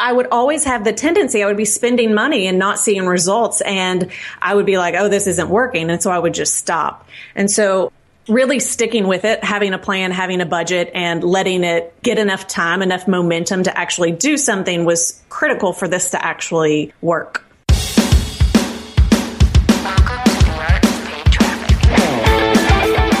I would always have the tendency I would be spending money and not seeing results. And I would be like, oh, this isn't working. And so I would just stop. And so really sticking with it, having a plan, having a budget and letting it get enough time, enough momentum to actually do something was critical for this to actually work.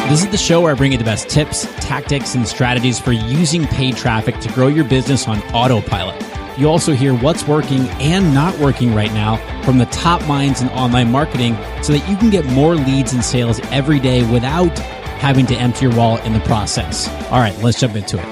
This is the show where I bring you the best tips, tactics, and strategies for using paid traffic to grow your business on autopilot. You also hear what's working and not working right now from the top minds in online marketing so that you can get more leads and sales every day without having to empty your wallet in the process. All right, let's jump into it.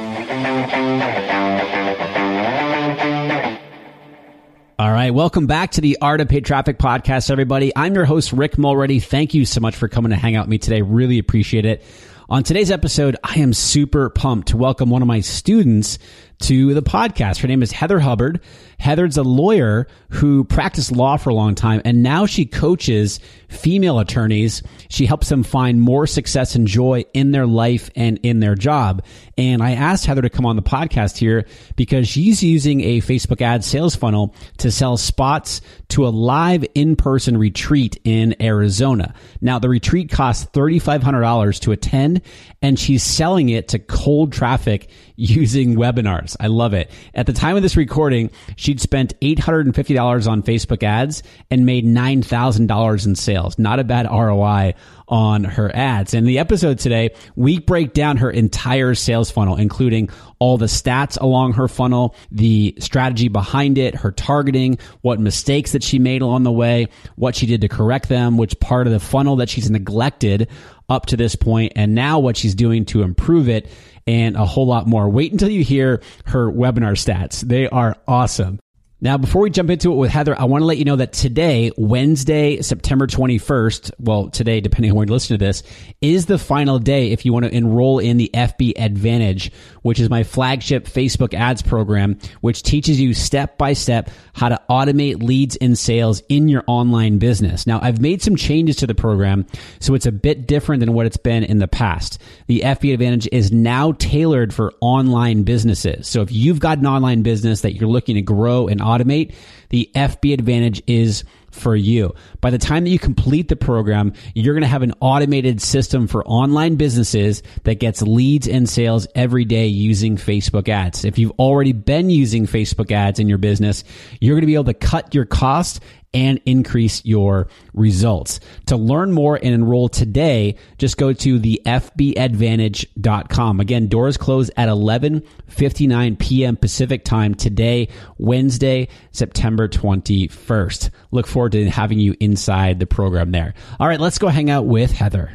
All right, welcome back to the Art of Paid Traffic podcast, everybody. I'm your host, Rick Mulready. Thank you so much for coming to hang out with me today. Really appreciate it. On today's episode, I am super pumped to welcome one of my students to the podcast. Her name is Heather Hubbard. Heather's a lawyer who practiced law for a long time and now she coaches female attorneys. She helps them find more success and joy in their life and in their job. And I asked Heather to come on the podcast here because she's using a Facebook ad sales funnel to sell spots to a live in-person retreat in Arizona. Now the retreat costs $3,500 to attend and she's selling it to cold traffic using webinars. I love it. At the time of this recording, she'd spent $850 on Facebook ads and made $9,000 in sales. Not a bad ROI on her ads. In the episode today, we break down her entire sales funnel, including all the stats along her funnel, the strategy behind it, her targeting, what mistakes that she made along the way, what she did to correct them, which part of the funnel that she's neglected up to this point, and now what she's doing to improve it and a whole lot more. Wait until you hear her webinar stats. They are awesome. Now, before we jump into it with Heather, I want to let you know that today, Wednesday, September 21st, well, today, depending on when you listen to this, is the final day if you want to enroll in the FB Advantage, which is my flagship Facebook ads program, which teaches you step by step how to automate leads and sales in your online business. Now, I've made some changes to the program, so it's a bit different than what it's been in the past. The FB Advantage is now tailored for online businesses. So if you've got an online business that you're looking to grow and automate, the FB Advantage is for you. By the time that you complete the program, you're going to have an automated system for online businesses that gets leads and sales every day using Facebook ads. If you've already been using Facebook ads in your business, you're going to be able to cut your cost and increase your results. To learn more and enroll today, just go to the fbadvantage.com. Again, doors close at 11:59 p.m. Pacific time today, Wednesday, September 21st. Look forward to having you inside the program there. All right, let's go hang out with Heather.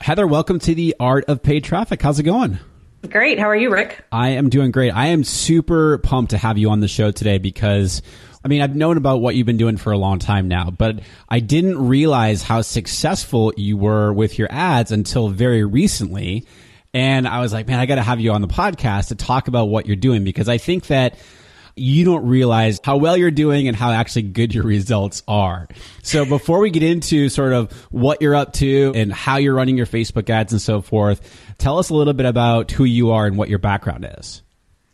Heather, welcome to the Art of Paid Traffic. How's it going? Great. How are you, Rick? I am doing great. I am super pumped to have you on the show today because I mean, I've known about what you've been doing for a long time now, but I didn't realize how successful you were with your ads until very recently. And I was like, man, I got to have you on the podcast to talk about what you're doing because I think that you don't realize how well you're doing and how actually good your results are. So before we get into sort of what you're up to and how you're running your Facebook ads and so forth, tell us a little bit about who you are and what your background is.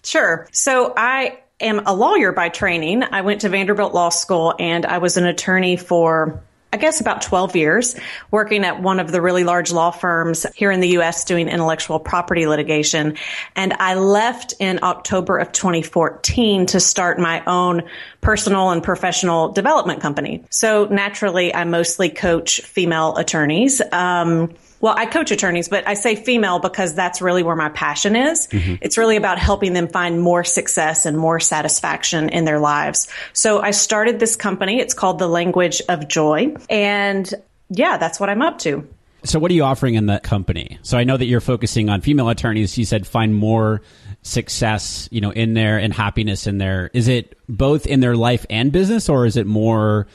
Sure. So I am a lawyer by training. I went to Vanderbilt Law School and I was an attorney for I guess about 12 years working at one of the really large law firms here in the US doing intellectual property litigation. And I left in October of 2014 to start my own personal and professional development company. So naturally, I mostly coach female attorneys. Um, well, I coach attorneys, but I say female because that's really where my passion is. Mm-hmm. It's really about helping them find more success and more satisfaction in their lives. So I started this company. It's called The Language of Joy. And yeah, that's what I'm up to. So what are you offering in the company? So I know that you're focusing on female attorneys. You said find more success, you know, in there and happiness in there. Is it both in their life and business or is it more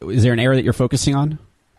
is there an area that you're focusing on?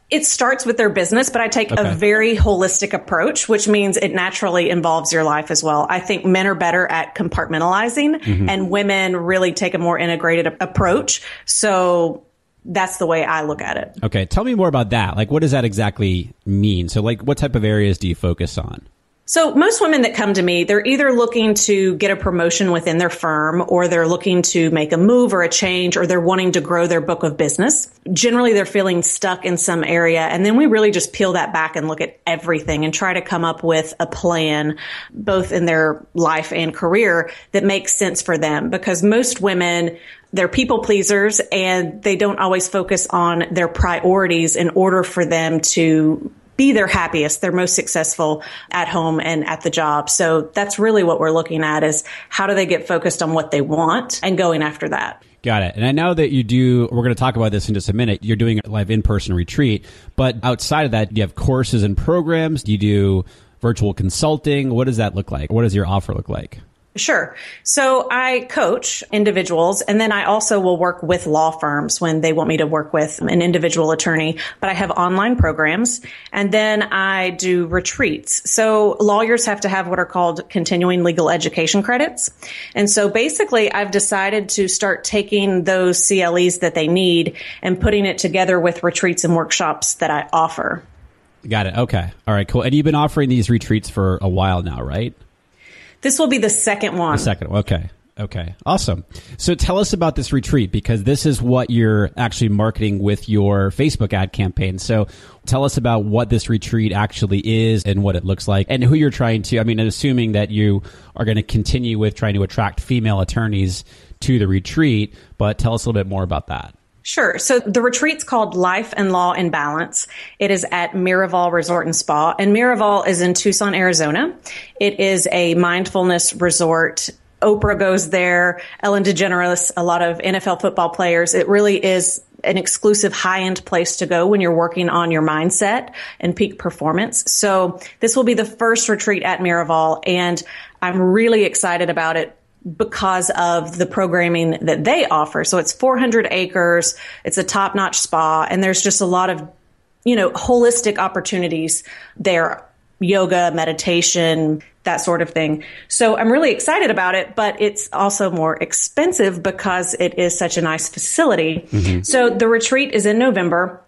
It starts with their business, but I take okay. a very holistic approach, which means it naturally involves your life as well. I think men are better at compartmentalizing mm-hmm. and women really take a more integrated approach. So that's the way I look at it. Okay. Tell me more about that. Like, what does that exactly mean? So, like, what type of areas do you focus on? So most women that come to me, they're either looking to get a promotion within their firm or they're looking to make a move or a change or they're wanting to grow their book of business. Generally, they're feeling stuck in some area. And then we really just peel that back and look at everything and try to come up with a plan, both in their life and career that makes sense for them because most women they're people pleasers and they don't always focus on their priorities in order for them to be their happiest, their most successful at home and at the job. So that's really what we're looking at is how do they get focused on what they want and going after that. Got it. And I know that you do, we're going to talk about this in just a minute. You're doing a live in person retreat, but outside of that, you have courses and programs? Do you do virtual consulting? What does that look like? What does your offer look like? Sure. So I coach individuals and then I also will work with law firms when they want me to work with an individual attorney, but I have online programs and then I do retreats. So lawyers have to have what are called continuing legal education credits. And so basically I've decided to start taking those CLEs that they need and putting it together with retreats and workshops that I offer. Got it. Okay. All right, cool. And you've been offering these retreats for a while now, right? This will be the second one. The second. Okay. Okay. Awesome. So tell us about this retreat because this is what you're actually marketing with your Facebook ad campaign. So tell us about what this retreat actually is and what it looks like and who you're trying to, I mean, assuming that you are going to continue with trying to attract female attorneys to the retreat, but tell us a little bit more about that. Sure. So the retreat's called Life and Law in Balance. It is at Miraval Resort and Spa, and Miraval is in Tucson, Arizona. It is a mindfulness resort. Oprah goes there, Ellen DeGeneres, a lot of NFL football players. It really is an exclusive high end place to go when you're working on your mindset and peak performance. So this will be the first retreat at Miraval and I'm really excited about it because of the programming that they offer. So it's 400 acres. It's a top notch spa and there's just a lot of, you know, holistic opportunities there. Yoga, meditation, that sort of thing. So I'm really excited about it, but it's also more expensive because it is such a nice facility. Mm-hmm. So the retreat is in November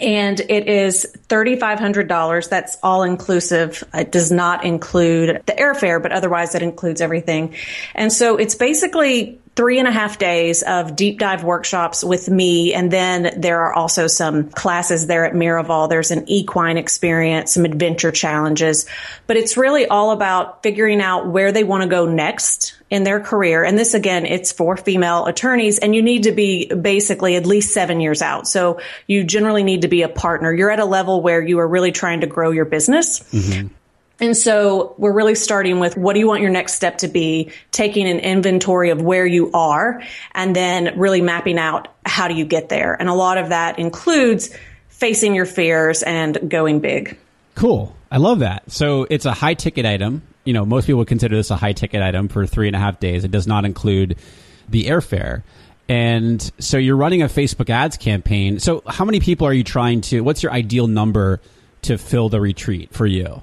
and it is $3,500. That's all inclusive. It does not include the airfare, but otherwise it includes everything. And so it's basically three and a half days of deep dive workshops with me. And then there are also some classes there at Miraval. There's an equine experience, some adventure challenges, but it's really all about figuring out where they want to go next in their career. And this again, it's for female attorneys and you need to be basically at least seven years out. So you generally need to be a partner. You're at a level where you are really trying to grow your business. Mm-hmm. And so we're really starting with what do you want your next step to be, taking an inventory of where you are, and then really mapping out how do you get there. And a lot of that includes facing your fears and going big. Cool. I love that. So it's a high ticket item. You know, most people consider this a high ticket item for three and a half days. It does not include the airfare. And so you're running a Facebook ads campaign. So how many people are you trying to, what's your ideal number to fill the retreat for you?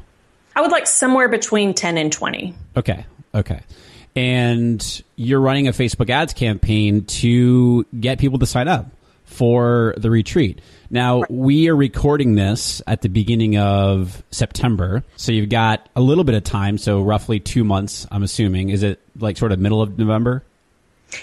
I would like somewhere between 10 and 20. Okay. Okay. and you're running a Facebook ads campaign to get people to sign up for the retreat. Now, we are recording this at the beginning of September. So you've got a little bit of time. So roughly two months, I'm assuming. Is it like sort of middle of November?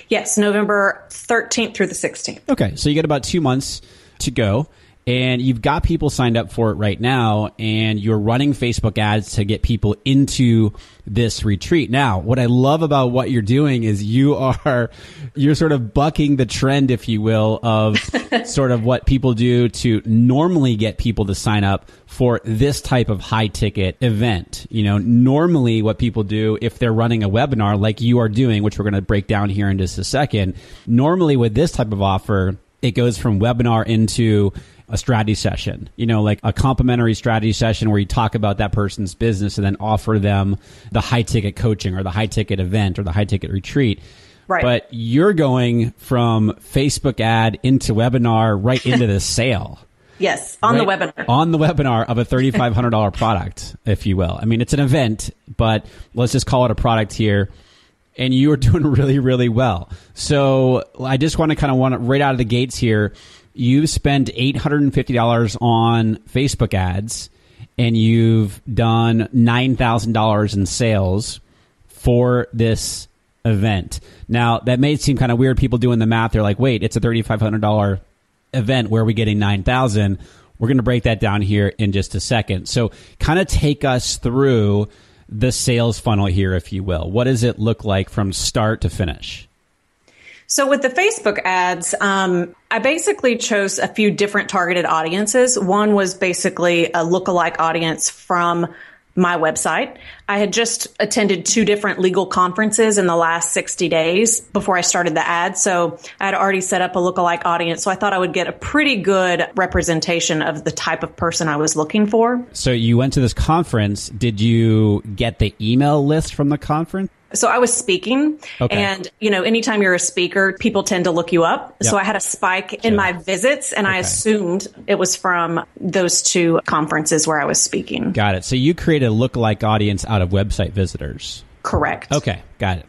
Yes, November 13th through the 16th. Okay. So you get about two months to go and you've got people signed up for it right now and you're running Facebook ads to get people into this retreat. Now, what I love about what you're doing is you are you're sort of bucking the trend if you will of sort of what people do to normally get people to sign up for this type of high ticket event. You know, normally what people do if they're running a webinar like you are doing, which we're going to break down here in just a second, normally with this type of offer, it goes from webinar into a strategy session, you know, like a complimentary strategy session where you talk about that person's business and then offer them the high ticket coaching or the high ticket event or the high ticket retreat. Right. But you're going from Facebook ad into webinar right into the sale. Yes, on right? the webinar. On the webinar of a $3,500 product, if you will. I mean, it's an event, but let's just call it a product here and you are doing really, really well. So I just want to kind of want to right out of the gates here you spent $850 on Facebook ads and you've done $9,000 in sales for this event. Now, that may seem kind of weird people doing the math. They're like, "Wait, it's a $3500 event where are we getting 9,000?" We're going to break that down here in just a second. So, kind of take us through the sales funnel here if you will. What does it look like from start to finish? So with the Facebook ads, um, I basically chose a few different targeted audiences. One was basically a lookalike audience from my website. I had just attended two different legal conferences in the last 60 days before I started the ad. So I had already set up a lookalike audience. So I thought I would get a pretty good representation of the type of person I was looking for. So you went to this conference. Did you get the email list from the conference? So I was speaking okay. and, you know, anytime you're a speaker, people tend to look you up. Yep. So I had a spike in my visits and okay. I assumed it was from those two conferences where I was speaking. Got it. So you created a lookalike audience out of website visitors. Correct. Okay. Got it.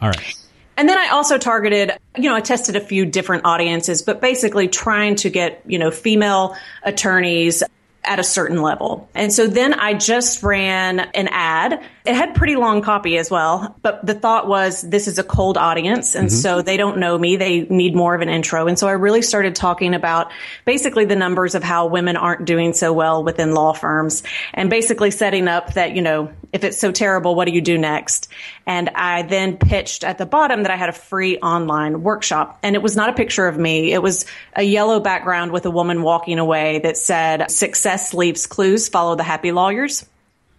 All right. And then I also targeted, you know, I tested a few different audiences, but basically trying to get, you know, female attorneys, at a certain level. And so then I just ran an ad. It had pretty long copy as well, but the thought was this is a cold audience. And mm-hmm. so they don't know me. They need more of an intro. And so I really started talking about basically the numbers of how women aren't doing so well within law firms and basically setting up that, you know, if it's so terrible, what do you do next? And I then pitched at the bottom that I had a free online workshop and it was not a picture of me. It was a yellow background with a woman walking away that said success leaves clues, follow the happy lawyers.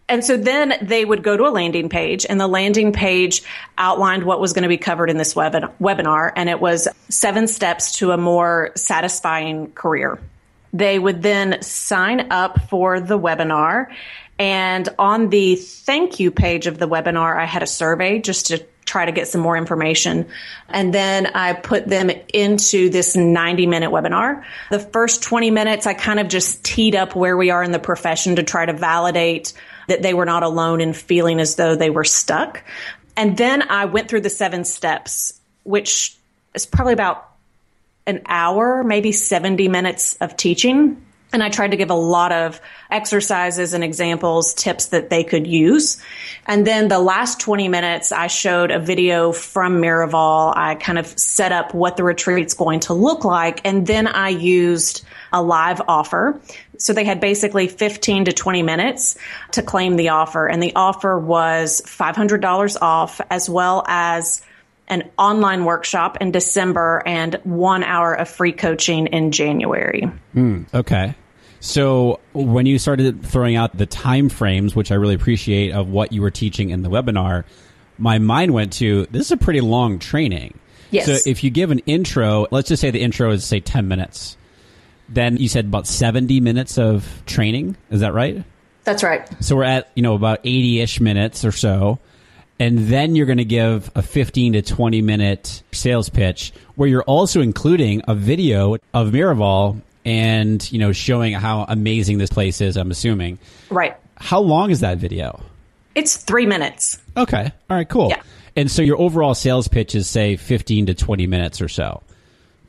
And so then they would go to a landing page and the landing page outlined what was going to be covered in this web- webinar. And it was seven steps to a more satisfying career. They would then sign up for the webinar and on the thank you page of the webinar, I had a survey just to try to get some more information. And then I put them into this 90 minute webinar. The first 20 minutes, I kind of just teed up where we are in the profession to try to validate that they were not alone in feeling as though they were stuck. And then I went through the seven steps, which is probably about an hour, maybe 70 minutes of teaching. And I tried to give a lot of exercises and examples, tips that they could use. And then the last 20 minutes, I showed a video from Miraval. I kind of set up what the retreat's going to look like. And then I used a live offer. So they had basically 15 to 20 minutes to claim the offer. And the offer was $500 off as well as an online workshop in December and one hour of free coaching in January. Mm, okay. So when you started throwing out the time frames, which I really appreciate of what you were teaching in the webinar, my mind went to this is a pretty long training. Yes. So if you give an intro, let's just say the intro is say 10 minutes. Then you said about 70 minutes of training, is that right? That's right. So we're at, you know, about 80ish minutes or so. And then you're going to give a 15 to 20 minute sales pitch where you're also including a video of Miraval and you know showing how amazing this place is. I'm assuming. Right. How long is that video? It's three minutes. Okay. All right. Cool. Yeah. And so your overall sales pitch is say 15 to 20 minutes or so.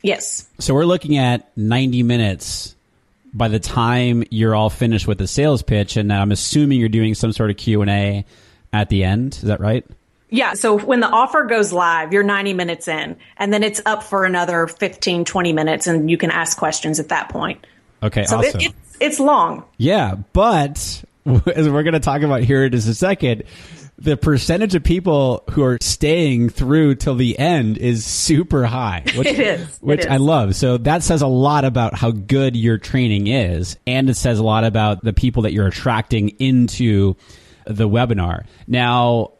Yes. So we're looking at 90 minutes by the time you're all finished with the sales pitch and I'm assuming you're doing some sort of Q&A at the end. Is that right? Yeah. So when the offer goes live, you're 90 minutes in and then it's up for another 15, 20 minutes and you can ask questions at that point. Okay. So awesome. it, it's, it's long. Yeah. But as we're going to talk about here in just a second, the percentage of people who are staying through till the end is super high. Which, It is. Which is. I love. So that says a lot about how good your training is. And it says a lot about the people that you're attracting into the webinar. Now,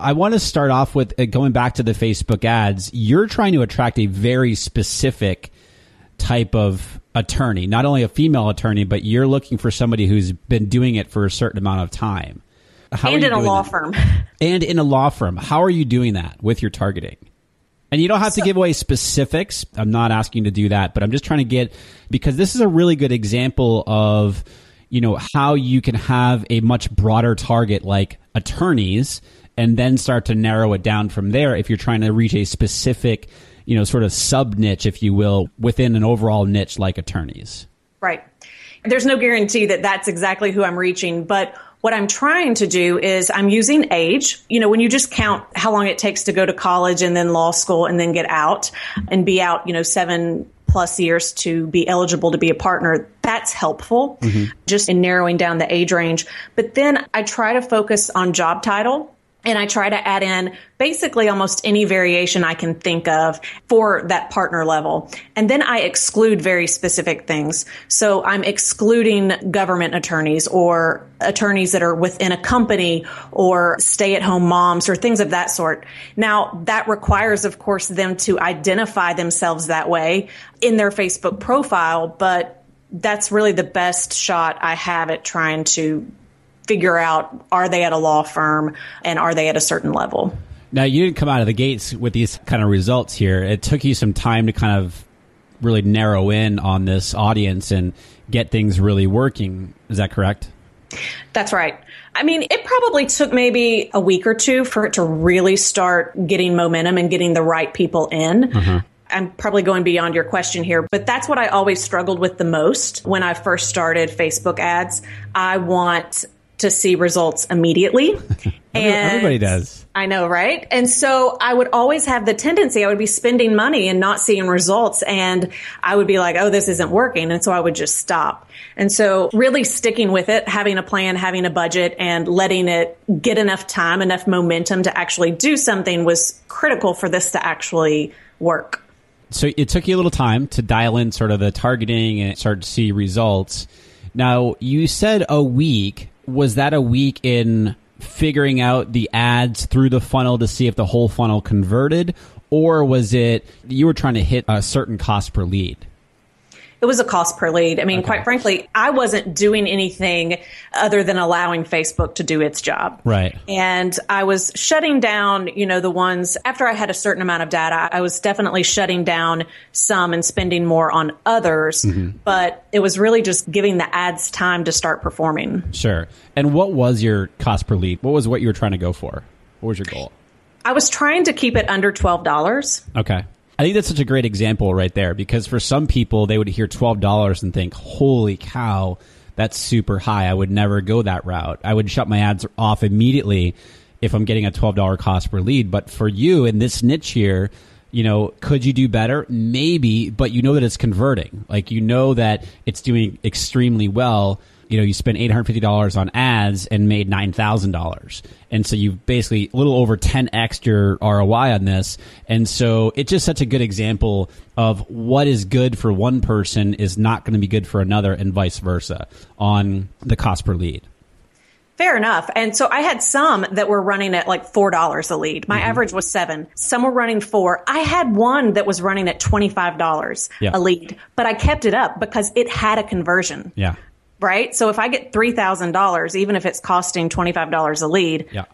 I want to start off with uh, going back to the Facebook ads. You're trying to attract a very specific type of attorney, not only a female attorney, but you're looking for somebody who's been doing it for a certain amount of time. How and in a law that? firm. And in a law firm. How are you doing that with your targeting? And you don't have to give away specifics. I'm not asking you to do that, but I'm just trying to get because this is a really good example of you know how you can have a much broader target like attorneys and then start to narrow it down from there if you're trying to reach a specific, you know, sort of sub niche if you will within an overall niche like attorneys. Right. There's no guarantee that that's exactly who I'm reaching, but what I'm trying to do is I'm using age. You know, when you just count how long it takes to go to college and then law school and then get out and be out, you know, seven plus years to be eligible to be a partner, that's helpful mm-hmm. just in narrowing down the age range. But then I try to focus on job title and I try to add in basically almost any variation I can think of for that partner level. And then I exclude very specific things. So I'm excluding government attorneys or attorneys that are within a company or stay at home moms or things of that sort. Now that requires, of course, them to identify themselves that way in their Facebook profile, but that's really the best shot I have at trying to figure out are they at a law firm and are they at a certain level. Now, you didn't come out of the gates with these kind of results here. It took you some time to kind of really narrow in on this audience and get things really working. Is that correct? That's right. I mean, it probably took maybe a week or two for it to really start getting momentum and getting the right people in. Uh-huh. I'm probably going beyond your question here, but that's what I always struggled with the most when I first started Facebook ads. I want to see results immediately. and Everybody does. I know, right? And so I would always have the tendency, I would be spending money and not seeing results. And I would be like, oh, this isn't working. And so I would just stop. And so really sticking with it, having a plan, having a budget and letting it get enough time, enough momentum to actually do something was critical for this to actually work. So it took you a little time to dial in sort of the targeting and start to see results. Now, you said a week. Was that a week in figuring out the ads through the funnel to see if the whole funnel converted? Or was it you were trying to hit a certain cost per lead? It was a cost per lead. I mean, quite frankly, I wasn't doing anything other than allowing Facebook to do its job. Right. And I was shutting down, you know, the ones after I had a certain amount of data, I was definitely shutting down some and spending more on others. Mm-hmm. But it was really just giving the ads time to start performing. Sure. And what was your cost per lead? What was what you were trying to go for? What was your goal? I was trying to keep it under $12. Okay. I think that's such a great example right there because for some people, they would hear $12 and think, holy cow, that's super high. I would never go that route. I would shut my ads off immediately if I'm getting a $12 cost per lead. But for you in this niche here, you know, could you do better? Maybe, but you know that it's converting. Like you know that it's doing extremely well. You know, you spent eight hundred fifty dollars on ads and made nine thousand dollars, and so you've basically a little over ten x your ROI on this. And so it's just such a good example of what is good for one person is not going to be good for another, and vice versa on the cost per lead. Fair enough. And so I had some that were running at like $4 a lead. My mm-hmm. average was seven. Some were running four. I had one that was running at $25 Yeah. a lead, but I kept it up because it had a conversion. Yeah, Right. So if I get $3,000, even if it's costing $25 a lead, yeah.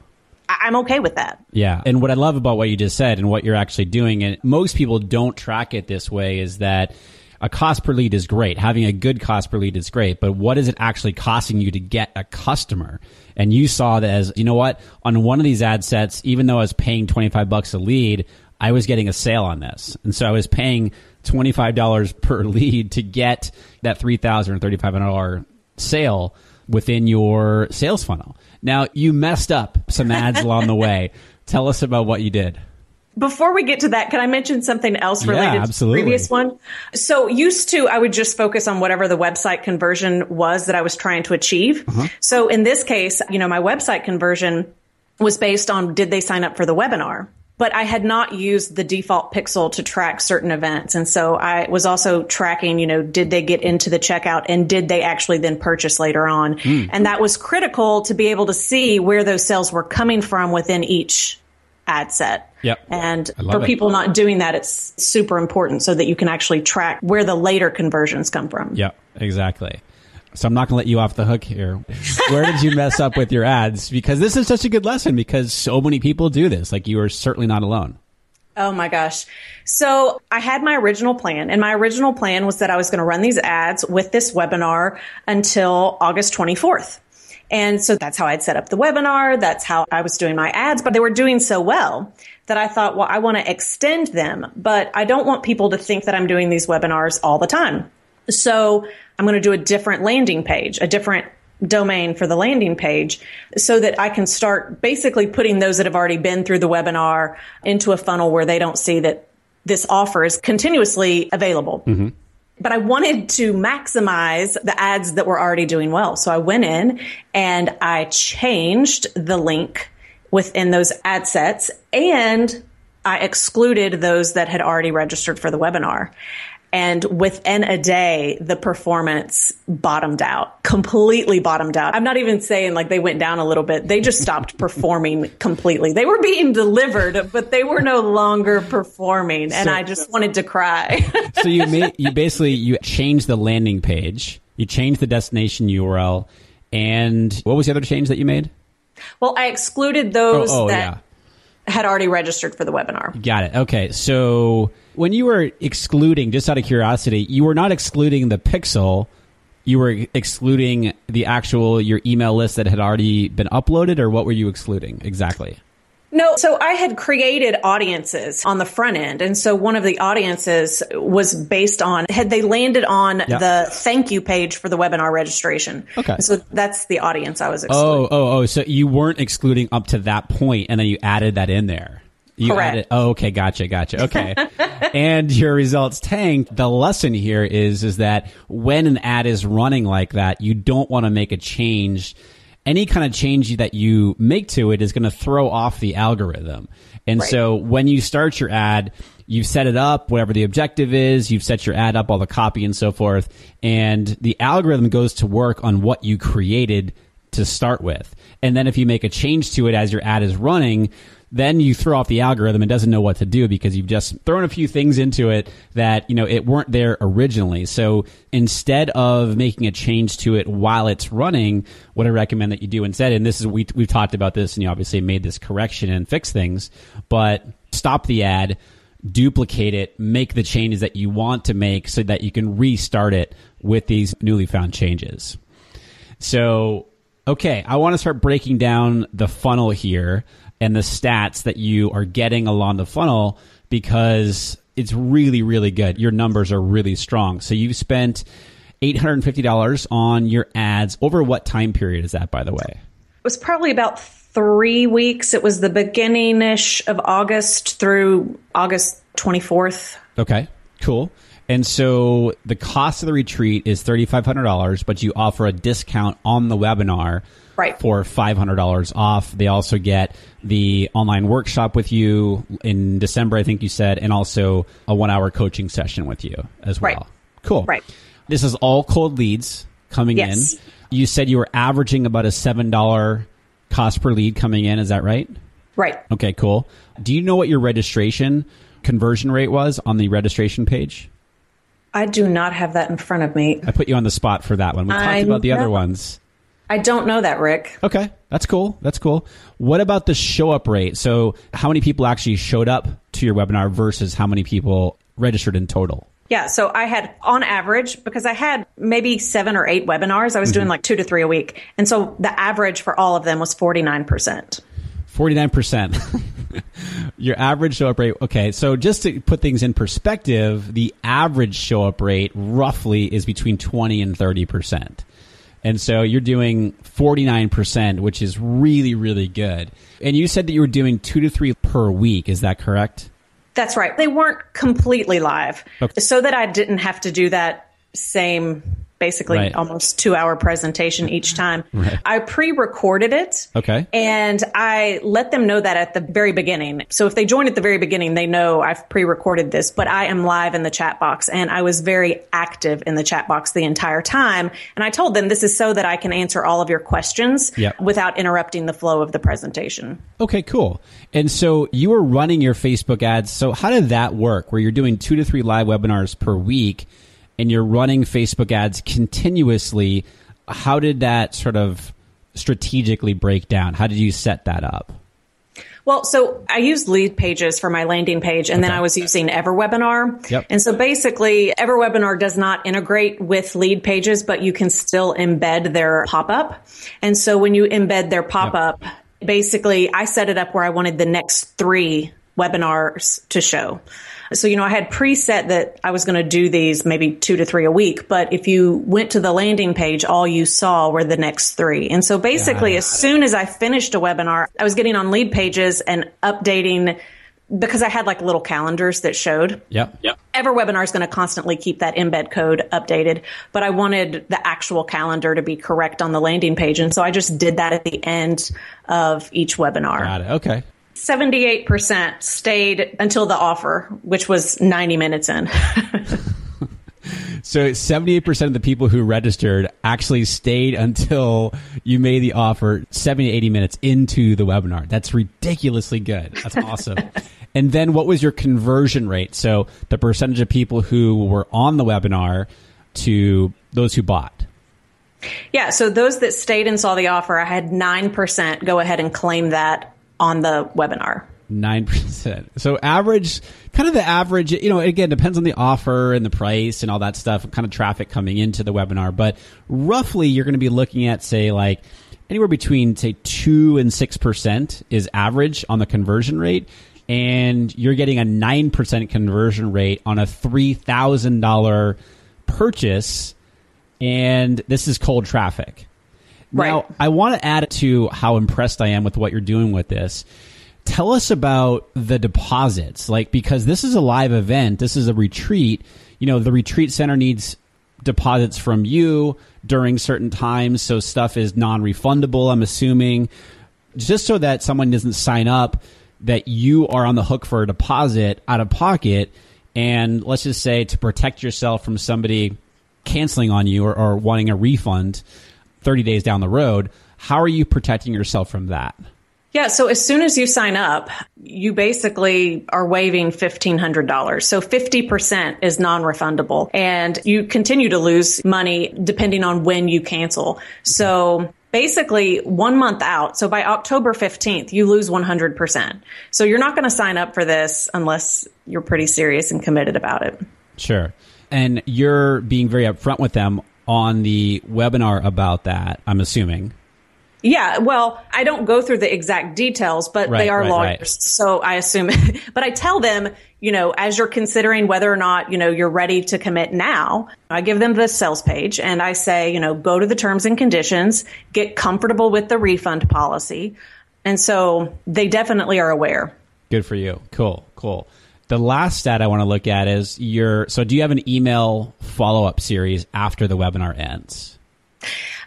I- I'm okay with that. Yeah. And what I love about what you just said and what you're actually doing, and most people don't track it this way, is that a cost per lead is great. Having a good cost per lead is great, but what is it actually costing you to get a customer? And you saw that as, you know what, on one of these ad sets, even though I was paying 25 bucks a lead, I was getting a sale on this. And so I was paying $25 per lead to get that 3,000 or $3,500 sale within your sales funnel. Now, you messed up some ads along the way. Tell us about what you did. Before we get to that, can I mention something else related yeah, to the previous one? So used to, I would just focus on whatever the website conversion was that I was trying to achieve. Uh-huh. So in this case, you know, my website conversion was based on did they sign up for the webinar? But I had not used the default pixel to track certain events. And so I was also tracking, you know, did they get into the checkout and did they actually then purchase later on? Mm. And that was critical to be able to see where those sales were coming from within each ad set. Yep. And for it. people not doing that, it's super important so that you can actually track where the later conversions come from. Yep, exactly. So I'm not going to let you off the hook here. Where did you mess up with your ads? Because this is such a good lesson because so many people do this. Like you are certainly not alone. Oh my gosh. So I had my original plan and my original plan was that I was going to run these ads with this webinar until August 24th. And so that's how I'd set up the webinar. That's how I was doing my ads, but they were doing so well that I thought, well, I want to extend them, but I don't want people to think that I'm doing these webinars all the time. So I'm going to do a different landing page, a different domain for the landing page so that I can start basically putting those that have already been through the webinar into a funnel where they don't see that this offer is continuously available. Mm-hmm but I wanted to maximize the ads that were already doing well. So I went in and I changed the link within those ad sets and I excluded those that had already registered for the webinar. And within a day, the performance bottomed out, completely bottomed out. I'm not even saying like they went down a little bit. They just stopped performing completely. They were being delivered, but they were no longer performing. And so, I just wanted to cry. so you made, you basically, you changed the landing page, you changed the destination URL. And what was the other change that you made? Well, I excluded those oh, oh, that yeah. Had already registered for the webinar. Got it. Okay. So when you were excluding, just out of curiosity, you were not excluding the pixel. You were excluding the actual your email list that had already been uploaded, or what were you excluding exactly? No, so I had created audiences on the front end. And so one of the audiences was based on, had they landed on yeah. the thank you page for the webinar registration. Okay. So that's the audience I was oh, excluding. Oh, oh, oh. So you weren't excluding up to that point and then you added that in there. You Correct. added, oh, okay, gotcha, gotcha. Okay. and your results tanked. The lesson here is, is that when an ad is running like that, you don't want to make a change. Any kind of change that you make to it is going to throw off the algorithm. And right. so when you start your ad, you've set it up, whatever the objective is, you've set your ad up, all the copy and so forth, and the algorithm goes to work on what you created to start with. And then if you make a change to it as your ad is running, then you throw off the algorithm and doesn't know what to do because you've just thrown a few things into it that, you know, it weren't there originally. So instead of making a change to it while it's running, what I recommend that you do instead, and this is, we, we've talked about this and you obviously made this correction and fix things, but stop the ad, duplicate it, make the changes that you want to make so that you can restart it with these newly found changes. So, okay, I want to start breaking down the funnel here and the stats that you are getting along the funnel because it's really, really good. Your numbers are really strong. So you've spent $850 on your ads. Over what time period is that, by the way? It was probably about three weeks. It was the beginning ish of August through August 24th. Okay, cool. And so the cost of the retreat is $3,500, but you offer a discount on the webinar right. for $500 off. They also get the online workshop with you in December, I think you said, and also a one hour coaching session with you as well. Right. Cool. Right. This is all cold leads coming yes. in. You said you were averaging about a $7 cost per lead coming in. Is that right? Right. Okay, cool. Do you know what your registration conversion rate was on the registration page? I do not have that in front of me. I put you on the spot for that one. We talked about the other ones. I don't know that, Rick. Okay, that's cool. That's cool. What about the show up rate? So, how many people actually showed up to your webinar versus how many people registered in total? Yeah. So I had on average, because I had maybe seven or eight webinars, I was mm-hmm. doing like two to three a week. And so the average for all of them was 49%. 49%. Your average show up rate. Okay. So just to put things in perspective, the average show up rate roughly is between 20 and 30%. And so you're doing 49%, which is really, really good. And you said that you were doing two to three per week. Is that correct? That's right. They weren't completely live okay. so that I didn't have to do that same basically right. almost two hour presentation each time. Right. I pre recorded it. Okay. And I let them know that at the very beginning. So if they join at the very beginning, they know I've pre recorded this, but I am live in the chat box and I was very active in the chat box the entire time. And I told them this is so that I can answer all of your questions yep. without interrupting the flow of the presentation. Okay, cool. And so you were running your Facebook ads. So how did that work where you're doing two to three live webinars per week? And you're running Facebook ads continuously, how did that sort of strategically break down? How did you set that up? Well, so I used Leadpages for my landing page and okay. then I was using EverWebinar. Yep. And so basically EverWebinar does not integrate with Leadpages, but you can still embed their pop-up. And so when you embed their pop-up, yep. basically I set it up where I wanted the next three webinars to show. So, you know, I had preset that I was going to do these maybe two to three a week, but if you went to the landing page, all you saw were the next three. And so basically, yeah. as soon as I finished a webinar, I was getting on Leadpages and updating because I had like little calendars that showed. Yep. Yep. EverWebinar is going to constantly keep that embed code updated, but I wanted the actual calendar to be correct on the landing page. And so I just did that at the end of each webinar. Got it. Okay. 78% stayed until the offer, which was 90 minutes in. so 78% of the people who registered actually stayed until you made the offer 70 80 minutes into the webinar. That's ridiculously good. That's awesome. and then what was your conversion rate? So the percentage of people who were on the webinar to those who bought. Yeah, so those that stayed and saw the offer, I had 9% go ahead and claim that on the webinar. 9%. So average, kind of the average, you know, again, depends on the offer and the price and all that stuff, kind of traffic coming into the webinar. But roughly, you're going to be looking at, say, like anywhere between, say, 2 and 6% is average on the conversion rate. And you're getting a 9% conversion rate on a $3,000 purchase. And this is cold traffic. Right. Now, I want to add to how impressed I am with what you're doing with this. Tell us about the deposits, like because this is a live event, this is a retreat. You know, the retreat center needs deposits from you during certain times, so stuff is non-refundable. I'm assuming, just so that someone doesn't sign up that you are on the hook for a deposit out of pocket, and let's just say to protect yourself from somebody canceling on you or, or wanting a refund 30 days down the road. How are you protecting yourself from that? Yeah, so as soon as you sign up, you basically are waiving $1,500. So 50% is non refundable and you continue to lose money depending on when you cancel. So basically one month out. So by October 15th, you lose 100%. So you're not going to sign up for this unless you're pretty serious and committed about it. Sure. And you're being very upfront with them on the webinar about that, I'm assuming. Yeah, well, I don't go through the exact details, but right, they are right, lawyers. Right. So I assume, but I tell them, you know, as you're considering whether or not, you know, you're ready to commit now, I give them the sales page and I say, you know, go to the terms and conditions, get comfortable with the refund policy. And so they definitely are aware. Good for you. Cool, cool. The last stat I want to look at is your. So, do you have an email follow up series after the webinar ends?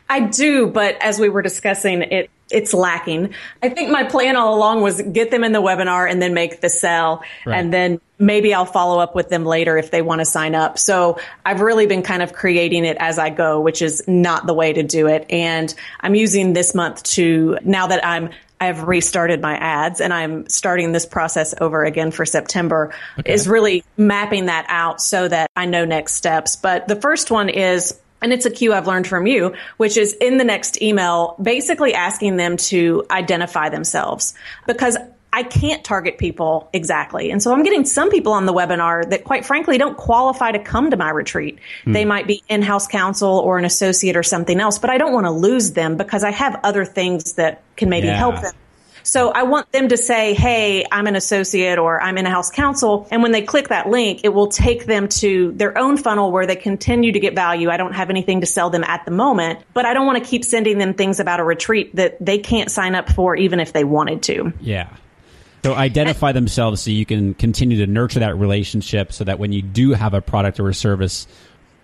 I do, but as we were discussing, it it's lacking. I think my plan all along was get them in the webinar and then make the sell, right. and then maybe I'll follow up with them later if they want to sign up. So I've really been kind of creating it as I go, which is not the way to do it. And I'm using this month to now that I'm I've restarted my ads and I'm starting this process over again for September okay. is really mapping that out so that I know next steps. But the first one is and it's a cue I've learned from you, which is in the next email, basically asking them to identify themselves because I can't target people exactly. And so I'm getting some people on the webinar that quite frankly don't qualify to come to my retreat. Mm. They might be in-house counsel or an associate or something else, but I don't want to lose them because I have other things that can maybe yeah. help them. So I want them to say, Hey, I'm an associate or I'm in a house counsel. And when they click that link, it will take them to their own funnel where they continue to get value. I don't have anything to sell them at the moment, but I don't want to keep sending them things about a retreat that they can't sign up for even if they wanted to. Yeah. So identify themselves so you can continue to nurture that relationship so that when you do have a product or a service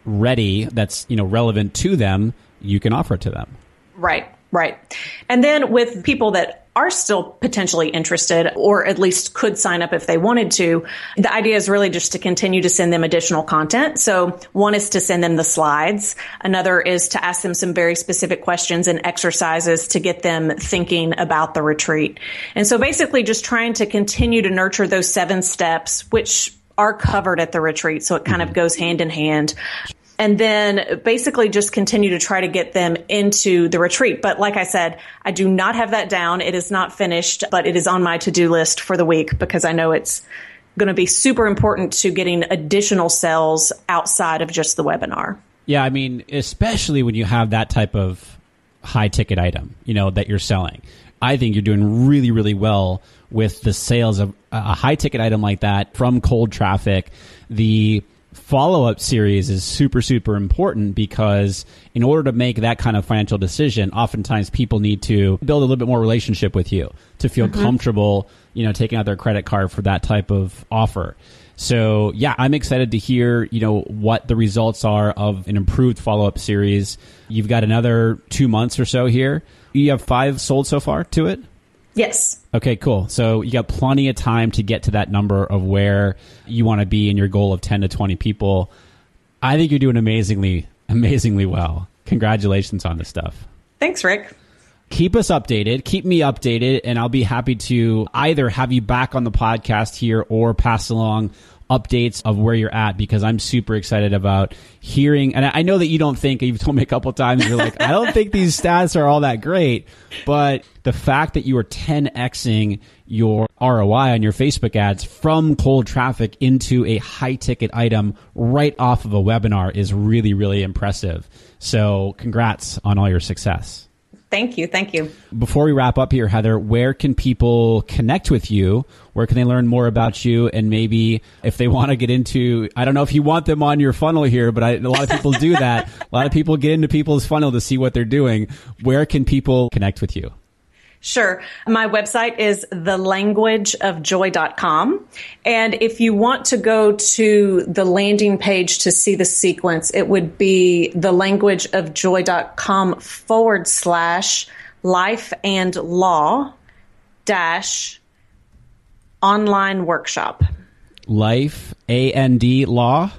ready that's, you know, relevant to them, you can offer it to them. Right. Right. And then with people that are still potentially interested or at least could sign up if they wanted to. The idea is really just to continue to send them additional content. So one is to send them the slides. Another is to ask them some very specific questions and exercises to get them thinking about the retreat. And so basically just trying to continue to nurture those seven steps, which are covered at the retreat. So it kind of goes hand in hand and then basically just continue to try to get them into the retreat. But like I said, I do not have that down. It is not finished, but it is on my to-do list for the week because I know it's going to be super important to getting additional sales outside of just the webinar. Yeah, I mean, especially when you have that type of high ticket item, you know, that you're selling. I think you're doing really, really well with the sales of a high ticket item like that from cold traffic. The follow up series is super, super important because in order to make that kind of financial decision, oftentimes people need to build a little bit more relationship with you to feel mm-hmm. comfortable, you know, taking out their credit card for that type of offer. So yeah, I'm excited to hear, you know, what the results are of an improved follow up series. You've got another two months or so here. You have five sold so far to it? Yes. Okay, cool. So you got plenty of time to get to that number of where you want to be in your goal of 10 to 20 people. I think you're doing amazingly, amazingly well. Congratulations on this stuff. Thanks, Rick. Keep us updated. Keep me updated, and I'll be happy to either have you back on the podcast here or pass along updates of where you're at because I'm super excited about hearing. And I know that you don't think, you've told me a couple times, you're like, I don't think these stats are all that great. But the fact that you are 10xing your ROI on your Facebook ads from cold traffic into a high ticket item right off of a webinar is really, really impressive. So congrats on all your success. Thank you. Thank you. Before we wrap up here, Heather, where can people connect with you? Where can they learn more about you? And maybe if they want to get into, I don't know if you want them on your funnel here, but I, a lot of people do that. a lot of people get into people's funnel to see what they're doing. Where can people connect with you? Sure. My website is thelanguageofjoy.com. And if you want to go to the landing page to see the sequence, it would be thelanguageofjoy.com forward slash life and law dash online workshop. Life, A N D law?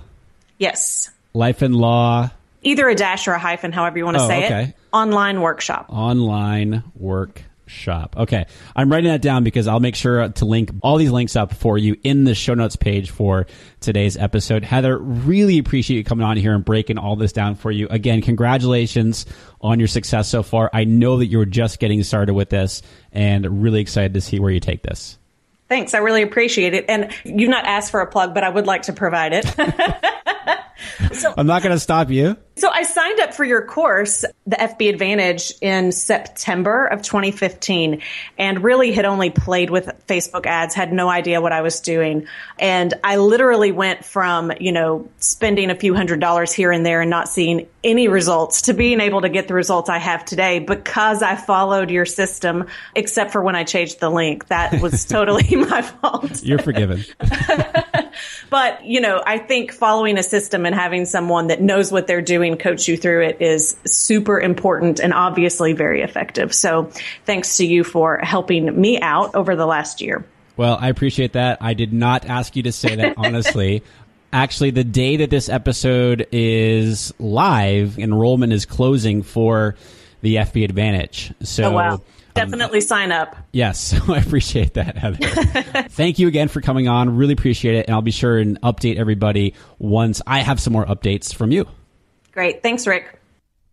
Yes. Life and law. Either a dash or a hyphen, however you want to oh, say okay. it. Online workshop. Online work shop. Okay. I'm writing that down because I'll make sure to link all these links up for you in the show notes page for today's episode. Heather, really appreciate you coming on here and breaking all this down for you. Again, congratulations on your success so far. I know that you're just getting started with this and really excited to see where you take this. Thanks. I really appreciate it. And you've not asked for a plug, but I would like to provide it. so I'm not going to stop you. So I signed up for your course, the FB Advantage, in September of 2015 and really had only played with Facebook ads, had no idea what I was doing. And I literally went from, you know, spending a few hundred dollars here and there and not seeing any results to being able to get the results I have today because I followed your system, except for when I changed the link. That was totally my fault. You're forgiven. but, you know, I think following a system and having someone that knows what they're doing coach you through it is super important and obviously very effective. So thanks to you for helping me out over the last year. Well, I appreciate that. I did not ask you to say that, honestly. Actually, the day that this episode is live, enrollment is closing for the FB Advantage. So, oh, wow. Definitely um, sign up. Yes, I appreciate that, Heather. Thank you again for coming on. Really appreciate it. And I'll be sure and update everybody once I have some more updates from you. Great. Thanks, Rick.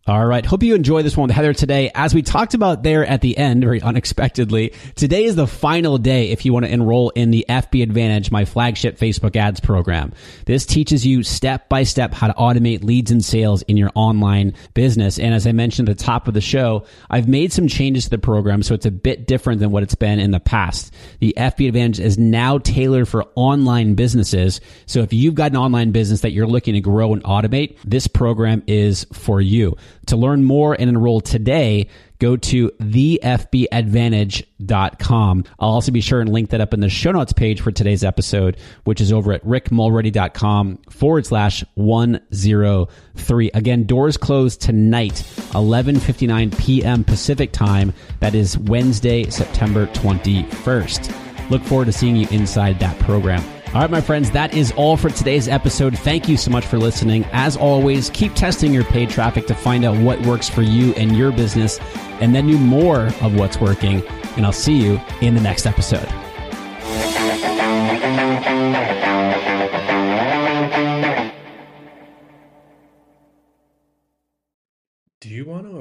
All right. Hope you enjoy this one with Heather today. As we talked about there at the end, very unexpectedly, today is the final day if you want to enroll in the FB Advantage, my flagship Facebook ads program. This teaches you step by step how to automate leads and sales in your online business. And as I mentioned at the top of the show, I've made some changes to the program so it's a bit different than what it's been in the past. The FB Advantage is now tailored for online businesses. So if you've got an online business that you're looking to grow and automate, this program is for you. To learn more and enroll today, go to thefbadvantage.com. I'll also be sure and link that up in the show notes page for today's episode, which is over at rickmulready.com forward slash 103. Again, doors close tonight, 11.59 p.m. Pacific time. That is Wednesday, September 21st. Look forward to seeing you inside that program. All right, my friends, that is all for today's episode. Thank you so much for listening. As always, keep testing your paid traffic to find out what works for you and your business, and then do more of what's working. And I'll see you in the next episode.